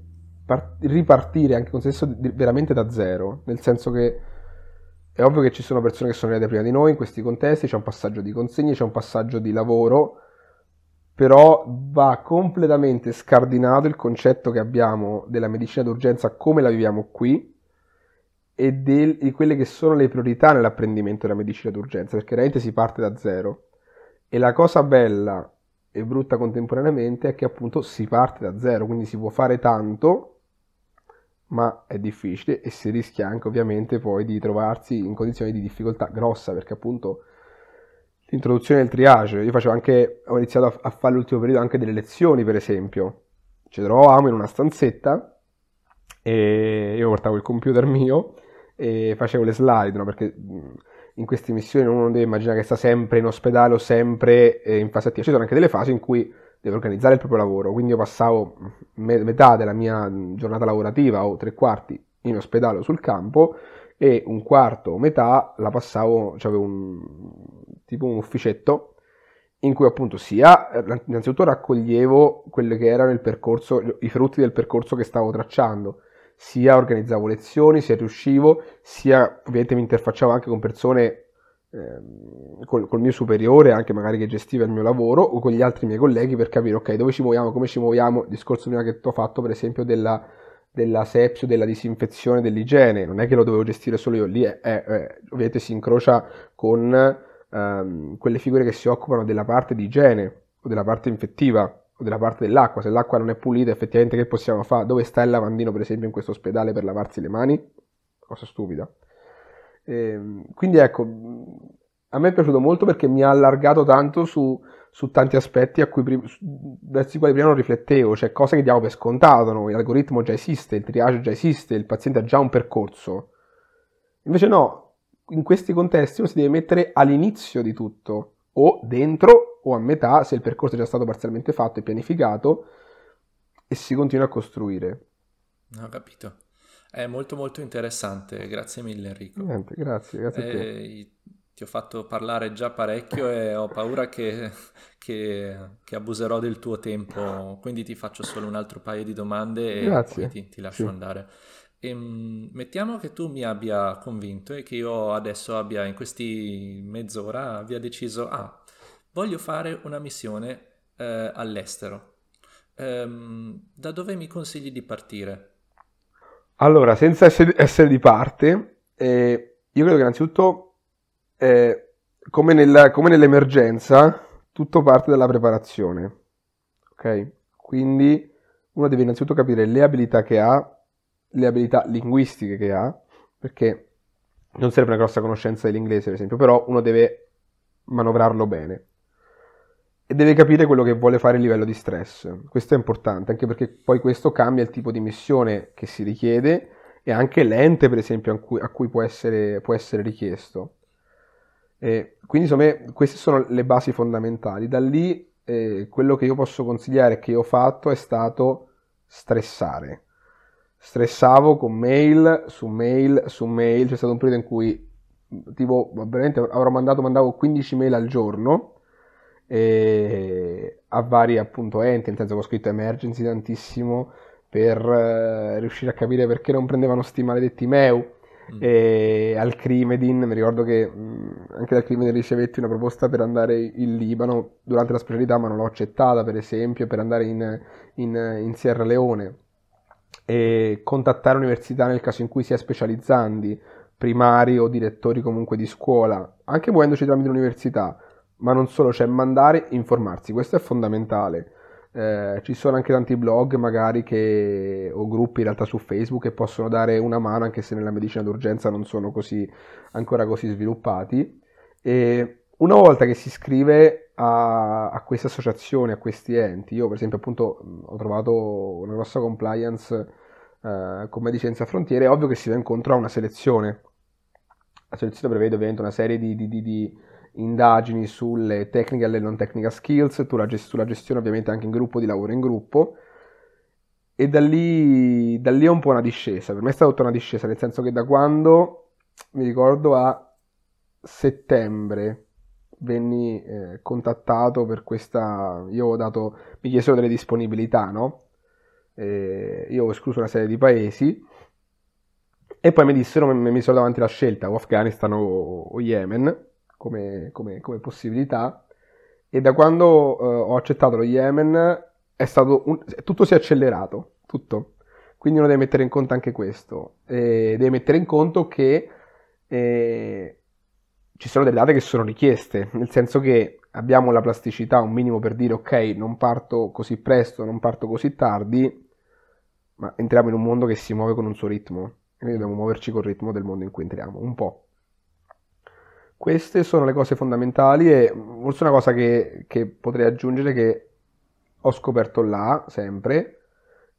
par- ripartire anche con se stesso veramente da zero, nel senso che è ovvio che ci sono persone che sono arrivate prima di noi in questi contesti, c'è un passaggio di consegne, c'è un passaggio di lavoro, però va completamente scardinato il concetto che abbiamo della medicina d'urgenza come la viviamo qui e del- di quelle che sono le priorità nell'apprendimento della medicina d'urgenza, perché veramente si parte da zero. E la cosa bella e brutta contemporaneamente è che appunto si parte da zero, quindi si può fare tanto, ma è difficile e si rischia anche ovviamente poi di trovarsi in condizioni di difficoltà grossa, perché appunto l'introduzione del triage, io facevo anche, ho iniziato a, a fare l'ultimo periodo anche delle lezioni, per esempio, ci trovavamo in una stanzetta e io portavo il computer mio e facevo le slide, no? perché in queste missioni uno deve immaginare che sta sempre in ospedale o sempre eh, in fase attiva, ci sono anche delle fasi in cui deve organizzare il proprio lavoro, quindi io passavo me- metà della mia giornata lavorativa o tre quarti in ospedale o sul campo e un quarto o metà la passavo, cioè avevo un, tipo un ufficetto in cui appunto sia eh, innanzitutto raccoglievo quelli che erano il percorso, i frutti del percorso che stavo tracciando, sia organizzavo lezioni, sia riuscivo, sia ovviamente mi interfacciavo anche con persone ehm, col, col mio superiore, anche magari che gestiva il mio lavoro, o con gli altri miei colleghi per capire ok dove ci muoviamo, come ci muoviamo, il discorso prima che ti ho fatto per esempio della, della sepsio, della disinfezione, dell'igiene, non è che lo dovevo gestire solo io, lì è, è, è, ovviamente si incrocia con ehm, quelle figure che si occupano della parte di igiene o della parte infettiva o della parte dell'acqua, se l'acqua non è pulita effettivamente che possiamo fare? Dove sta il lavandino per esempio in questo ospedale per lavarsi le mani? Cosa stupida. E, quindi ecco, a me è piaciuto molto perché mi ha allargato tanto su, su tanti aspetti cui, verso i quali prima non riflettevo, cioè cose che diamo per scontato, no? l'algoritmo già esiste, il triage già esiste, il paziente ha già un percorso. Invece no, in questi contesti uno si deve mettere all'inizio di tutto, o dentro o a metà se il percorso è già stato parzialmente fatto e pianificato e si continua a costruire. Ho capito. È molto molto interessante, grazie mille Enrico. Niente, grazie, grazie a te. Eh, ti ho fatto parlare già parecchio e ho paura che, che, che, abuserò del tuo tempo, quindi ti faccio solo un altro paio di domande e grazie. poi ti, ti lascio Sì. andare. Ehm, mettiamo che tu mi abbia convinto e che io adesso abbia in questi mezz'ora abbia deciso, ah, voglio fare una missione eh, all'estero. Ehm, da dove mi consigli di partire? Allora, senza essere, essere di parte, eh, io credo che innanzitutto, eh, come, nella- come nell'emergenza, tutto parte dalla preparazione. Ok? Quindi uno deve innanzitutto capire le abilità che ha, le abilità linguistiche che ha, perché non serve una grossa conoscenza dell'inglese, per esempio, però uno deve manovrarlo bene. E deve capire quello che vuole fare a livello di stress. Questo è importante, anche perché poi questo cambia il tipo di missione che si richiede e anche l'ente, per esempio, a cui, a cui può essere, può essere richiesto. E quindi, insomma, queste sono le basi fondamentali. Da lì, eh, quello che io posso consigliare che io ho fatto è stato stressare. Stressavo con mail su mail su mail. C'è stato un periodo in cui, tipo, veramente avrò mandato, mandavo 15 mail al giorno a vari appunto enti, nel senso che ho scritto emergency tantissimo per eh, riuscire a capire perché non prendevano sti maledetti MEU Mm. e al Crimedin, mi ricordo che mh, anche dal Crimedin ricevetti una proposta per andare in Libano durante la specialità, ma non l'ho accettata, per esempio, per andare in, in, in Sierra Leone e contattare università nel caso in cui si è specializzandi, primari o direttori comunque di scuola, anche muovendoci tramite l'università, ma non solo, cioè mandare, informarsi, questo è fondamentale. Eh, ci sono anche tanti blog magari che, o gruppi in realtà su Facebook che possono dare una mano anche se nella medicina d'urgenza non sono così, ancora così sviluppati e una volta che si iscrive a, a queste associazioni, a questi enti, io per esempio appunto ho trovato una grossa compliance eh, con Medici Senza Frontiere, è ovvio che si va incontro a una selezione. La selezione prevede ovviamente una serie di, di- di- di indagini sulle technical e non technical skills, sulla gestione ovviamente anche in gruppo, di lavoro in gruppo, e da lì, da lì è un po' una discesa. Per me è stata tutta una discesa, nel senso che da quando, mi ricordo, a settembre venni eh, contattato per questa... Io ho dato... mi chiesero delle disponibilità, no? eh, io ho escluso una serie di paesi e poi mi dissero, mi misero davanti la scelta o Afghanistan o, o Yemen come, come, come, possibilità e da quando eh, ho accettato lo Yemen è stato un, tutto si è accelerato, tutto. Quindi uno deve mettere in conto anche questo. E deve mettere in conto che eh, ci sono delle date che sono richieste, nel senso che abbiamo la plasticità, un minimo per dire ok, non parto così presto, non parto così tardi, ma entriamo in un mondo che si muove con un suo ritmo. Quindi dobbiamo muoverci col ritmo del mondo in cui entriamo, un po'. Queste sono le cose fondamentali e forse una cosa che, che potrei aggiungere che ho scoperto là, sempre,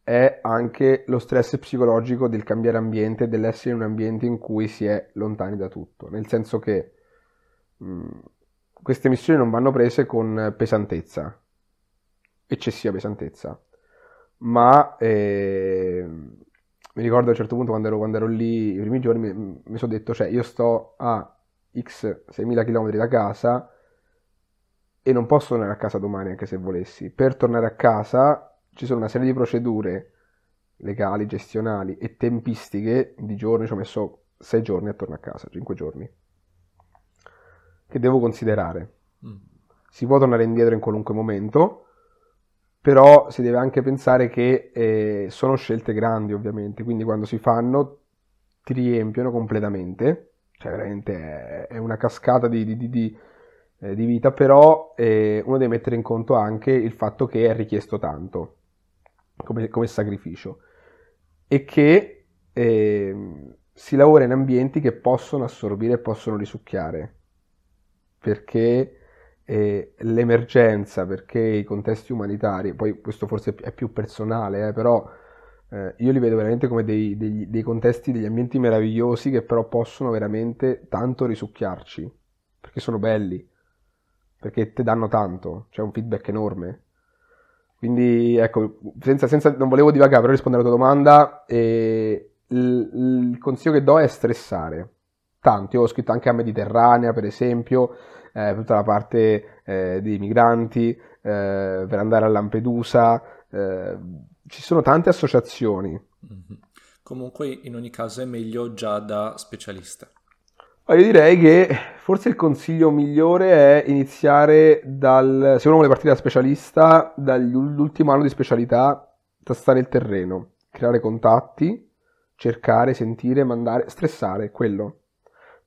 è anche lo stress psicologico del cambiare ambiente, dell'essere in un ambiente in cui si è lontani da tutto. Nel senso che queste missioni non vanno prese con pesantezza, eccessiva pesantezza, ma eh, mi ricordo a un certo punto quando ero, quando ero lì i primi giorni mi, mi sono detto, cioè io sto a x 6.000 km da casa e non posso tornare a casa domani anche se volessi. Per tornare a casa ci sono una serie di procedure legali, gestionali e tempistiche di giorni, ci ho messo 6 giorni a tornare a casa, 5 giorni, che devo considerare. Mm. Si può tornare indietro in qualunque momento, però si deve anche pensare che eh, sono scelte grandi ovviamente, quindi quando si fanno ti riempiono completamente, cioè veramente è, una cascata di, di, di eh, di vita, però eh, uno deve mettere in conto anche il fatto che è richiesto tanto come, come sacrificio e che eh, si lavora in ambienti che possono assorbire e possono risucchiare perché eh, l'emergenza, perché i contesti umanitari, poi questo forse è più personale, eh, però eh, io li vedo veramente come dei, dei, dei contesti, degli ambienti meravigliosi che però possono veramente tanto risucchiarci perché sono belli perché ti danno tanto, c'è un feedback enorme. Quindi ecco, senza, senza, non volevo divagare, però rispondere alla tua domanda, eh, il, il, consiglio che do è stressare. Tanto, io ho scritto anche a Mediterranea, per esempio, eh, tutta la parte eh, dei migranti, eh, per andare a Lampedusa, eh, ci sono tante associazioni. Mm-hmm. Comunque, in ogni caso, è meglio già da specialista. Io direi che forse il consiglio migliore è iniziare dal, se uno vuole partire da specialista, dall'ultimo anno di specialità, tastare il terreno, creare contatti, cercare, sentire, mandare, stressare, quello.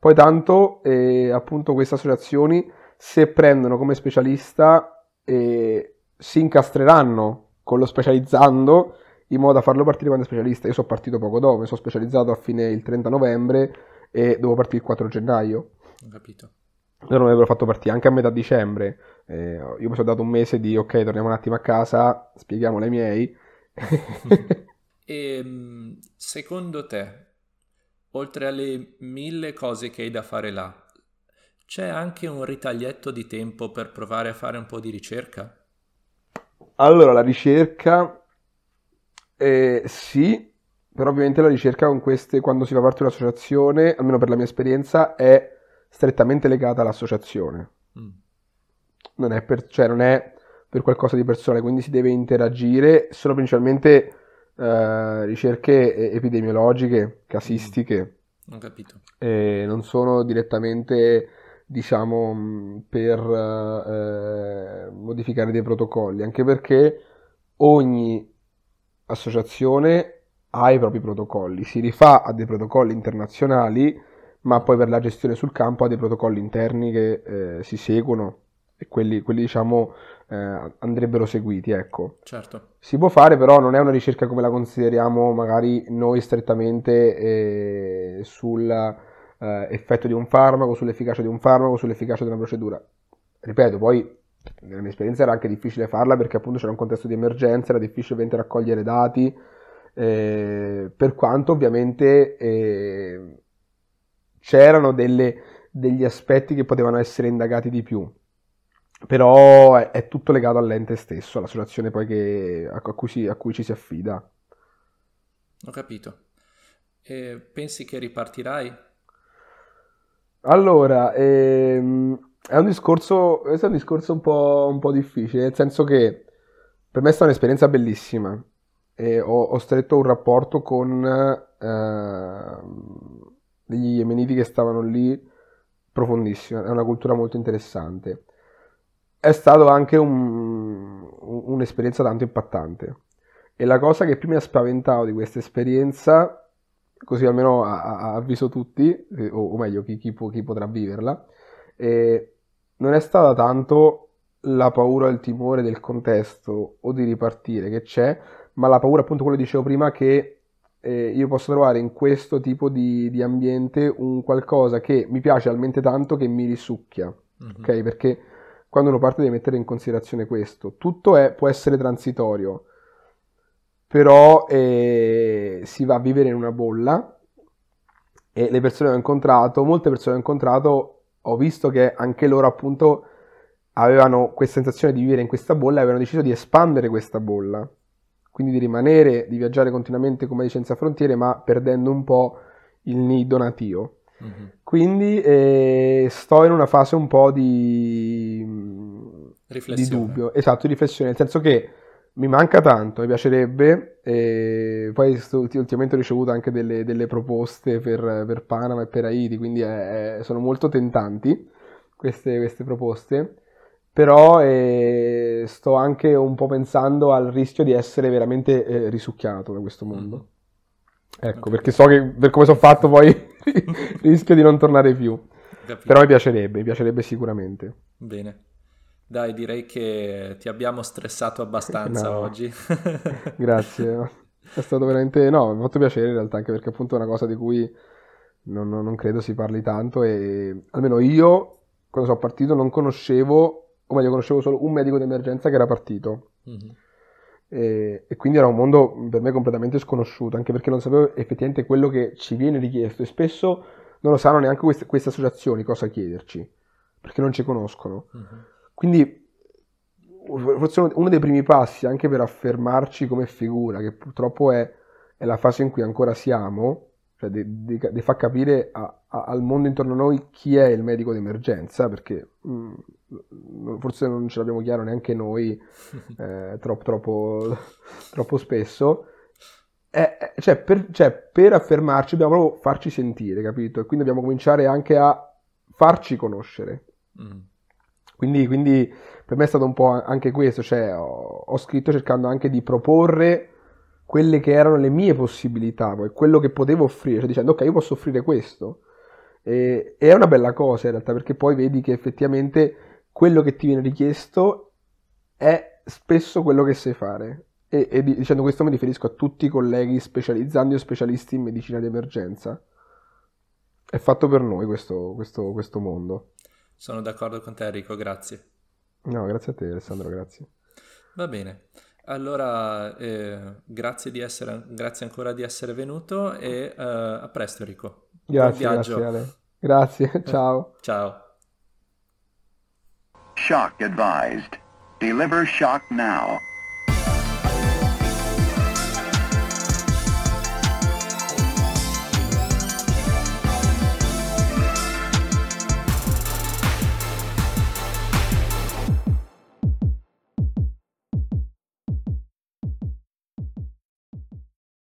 Poi tanto, eh, appunto, queste associazioni, se prendono come specialista, eh, si incastreranno con lo specializzando in modo da farlo partire quando è specialista. Io sono partito poco dopo, mi sono specializzato a fine il 30 novembre e dovevo partire il 4 gennaio. Ho capito. Loro mi avrebbero fatto partire anche a metà dicembre. Eh, io mi sono dato un mese di ok, torniamo un attimo a casa, spieghiamo ai miei. e ehm, secondo te, oltre alle mille cose che hai da fare là, c'è anche un ritaglietto di tempo per provare a fare un po' di ricerca? Allora, la ricerca eh, sì, però ovviamente la ricerca con queste, quando si fa parte di un'associazione, almeno per la mia esperienza, è strettamente legata all'associazione. Mm. Non, è per, cioè non è per qualcosa di personale, quindi si deve interagire, sono principalmente eh, ricerche epidemiologiche, casistiche. Mm. Ho capito. E non sono direttamente diciamo per eh, modificare dei protocolli, anche perché ogni associazione ha i propri protocolli, si rifà a dei protocolli internazionali, ma poi per la gestione sul campo ha dei protocolli interni che eh, si seguono e quelli, quelli diciamo eh, andrebbero seguiti, ecco. Certo. Si può fare, però non è una ricerca come la consideriamo magari noi strettamente eh, sull'effetto di un farmaco, sull'efficacia di un farmaco, sull'efficacia di una procedura. Ripeto, poi nella mia esperienza era anche difficile farla perché appunto c'era un contesto di emergenza, era difficile raccogliere dati, eh, per quanto ovviamente eh, c'erano delle, degli aspetti che potevano essere indagati di più. Però è, è tutto legato all'ente stesso, alla situazione poi che, a, cui si, a cui ci si affida. Ho capito. E pensi che ripartirai? Allora, ehm, è un discorso, è un discorso un po', un po' difficile, nel senso che per me è stata un'esperienza bellissima, e ho, ho stretto un rapporto con eh, degli yemeniti che stavano lì profondissimo, è una cultura molto interessante. È stato anche un, un'esperienza tanto impattante. E la cosa che più mi ha spaventato di questa esperienza, così almeno ha, avviso tutti, eh, o, o meglio chi, chi, può, chi, potrà viverla, eh, non è stata tanto la paura o il timore del contesto o di ripartire che c'è, ma la paura, appunto, quello che dicevo prima, che eh, io posso trovare in questo tipo di, di, ambiente un qualcosa che mi piace talmente tanto che mi risucchia, mm-hmm. ok? Perché quando uno parte deve mettere in considerazione questo. Tutto è, può essere transitorio, però eh, si va a vivere in una bolla e le persone che ho incontrato, molte persone che ho incontrato, ho visto che anche loro appunto avevano questa sensazione di vivere in questa bolla e avevano deciso di espandere questa bolla quindi di rimanere, di viaggiare continuamente come senza frontiere, ma perdendo un po' il nido natio. Mm-hmm. Quindi eh, sto in una fase un po' di, di dubbio, esatto, di riflessione, nel senso che mi manca tanto, mi piacerebbe, e poi ultimamente ho ricevuto anche delle, delle proposte per, per, Panama e per Haiti, quindi è, è, sono molto tentanti queste, queste proposte però eh, sto anche un po' pensando al rischio di essere veramente eh, risucchiato da questo mondo. Mm. Ecco, okay. perché so che per come sono fatto poi rischio di non tornare più. Capito. Però mi piacerebbe, mi piacerebbe sicuramente. Bene. Dai, direi che ti abbiamo stressato abbastanza no. oggi. Grazie. È stato veramente... No, mi ha fatto piacere in realtà, anche perché appunto è una cosa di cui non, non credo si parli tanto e almeno io, quando sono partito, non conoscevo o meglio conoscevo solo un medico di emergenza che era partito. Mm-hmm. E, e, quindi era un mondo per me completamente sconosciuto, anche perché non sapevo effettivamente quello che ci viene richiesto e spesso non lo sanno neanche queste, queste associazioni cosa chiederci, perché non ci conoscono. Mm-hmm. Quindi forse uno dei primi passi anche per affermarci come figura, che purtroppo è, è la fase in cui ancora siamo, cioè di, di, di far capire a, a, al mondo intorno a noi chi è il medico d'emergenza, perché mh, mm, forse non ce l'abbiamo chiaro neanche noi eh, troppo, troppo, troppo spesso. Eh, cioè, per, cioè, per, affermarci dobbiamo proprio farci sentire, capito? E quindi dobbiamo cominciare anche a farci conoscere. Mm. Quindi, quindi, per me è stato un po' anche questo, cioè ho, ho scritto cercando anche di proporre quelle che erano le mie possibilità, poi quello che potevo offrire, cioè dicendo ok, io posso offrire questo. E, e, è una bella cosa in realtà, perché poi vedi che effettivamente quello che ti viene richiesto è spesso quello che sai fare. E, e dicendo questo mi riferisco a tutti i colleghi specializzandi o specialisti in medicina di emergenza. È fatto per noi questo, questo, questo mondo. Sono d'accordo con te Enrico, grazie. No, grazie a te Alessandro, grazie. Va bene. Allora, eh, grazie, di essere, grazie ancora di essere venuto e uh, a presto Enrico. Grazie, grazie Ale. Grazie, ciao. ciao. Shock advised. Deliver shock now.